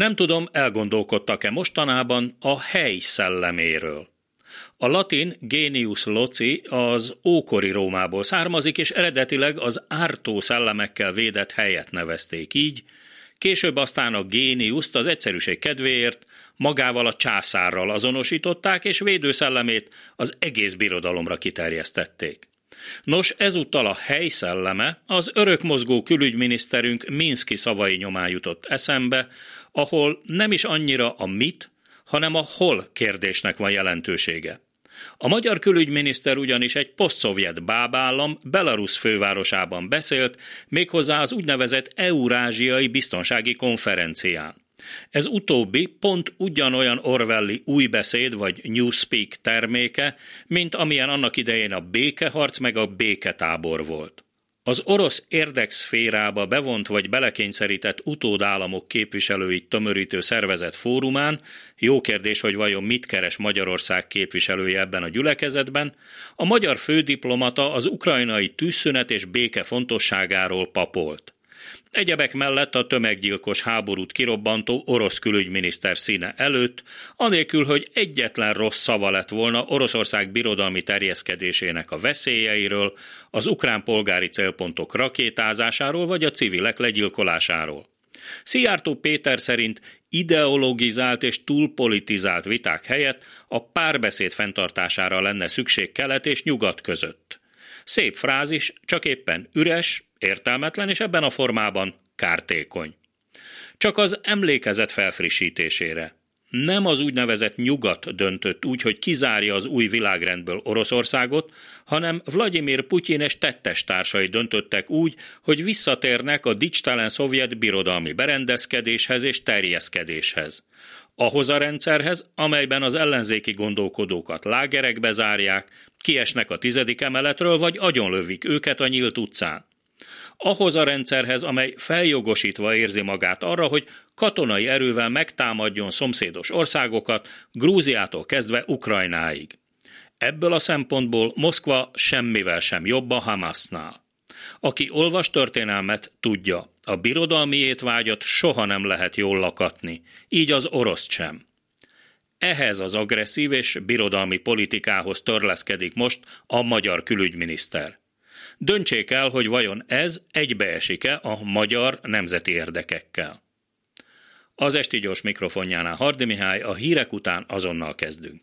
Nem tudom, elgondolkodtak-e mostanában a hely szelleméről. A latin genius loci az ókori Rómából származik, és eredetileg az ártó szellemekkel védett helyet nevezték így, később aztán a géniuszt az egyszerűség kedvéért magával a császárral azonosították, és védőszellemét az egész birodalomra kiterjesztették. Nos, ezúttal a hely szelleme az örökmozgó külügyminiszterünk Minszki szavai nyomán jutott eszembe, ahol nem is annyira a mit, hanem a hol kérdésnek van jelentősége. A magyar külügyminiszter ugyanis egy posztszovjet bábállam Belarus fővárosában beszélt, méghozzá az úgynevezett Eurázsiai Biztonsági Konferencián. Ez utóbbi pont ugyanolyan Orwelli új beszéd vagy Newspeak terméke, mint amilyen annak idején a békeharc meg a béketábor volt. Az orosz érdekszférába bevont vagy belekényszerített utódállamok képviselőit tömörítő szervezet fórumán, jó kérdés, hogy vajon mit keres Magyarország képviselője ebben a gyülekezetben, a magyar fődiplomata az ukrajnai tűzszünet és béke fontosságáról papolt. Egyebek mellett a tömeggyilkos háborút kirobbantó orosz külügyminiszter színe előtt, anélkül, hogy egyetlen rossz szava lett volna Oroszország birodalmi terjeszkedésének a veszélyeiről, az ukrán polgári célpontok rakétázásáról vagy a civilek legyilkolásáról. Szijjártó Péter szerint ideologizált és túlpolitizált viták helyett a párbeszéd fenntartására lenne szükség kelet és nyugat között. Szép frázis, csak éppen üres, értelmetlen és ebben a formában kártékony. Csak az emlékezet felfrissítésére. Nem az úgynevezett nyugat döntött úgy, hogy kizárja az új világrendből Oroszországot, hanem Vladimir Putyin és tettes társai döntöttek úgy, hogy visszatérnek a dicstelen szovjet birodalmi berendezkedéshez és terjeszkedéshez. Ahhoz a rendszerhez, amelyben az ellenzéki gondolkodókat lágerekbe zárják, kiesnek a tizedik emeletről, vagy agyonlövik őket a nyílt utcán ahhoz a rendszerhez, amely feljogosítva érzi magát arra, hogy katonai erővel megtámadjon szomszédos országokat, Grúziától kezdve Ukrajnáig. Ebből a szempontból Moszkva semmivel sem jobb a Hamasnál. Aki olvas történelmet, tudja, a birodalmi étvágyat soha nem lehet jól lakatni, így az orosz sem. Ehhez az agresszív és birodalmi politikához törleszkedik most a magyar külügyminiszter. Döntsék el, hogy vajon ez egybeesik-e a magyar nemzeti érdekekkel. Az esti gyors mikrofonjánál Hardi Mihály, a hírek után azonnal kezdünk.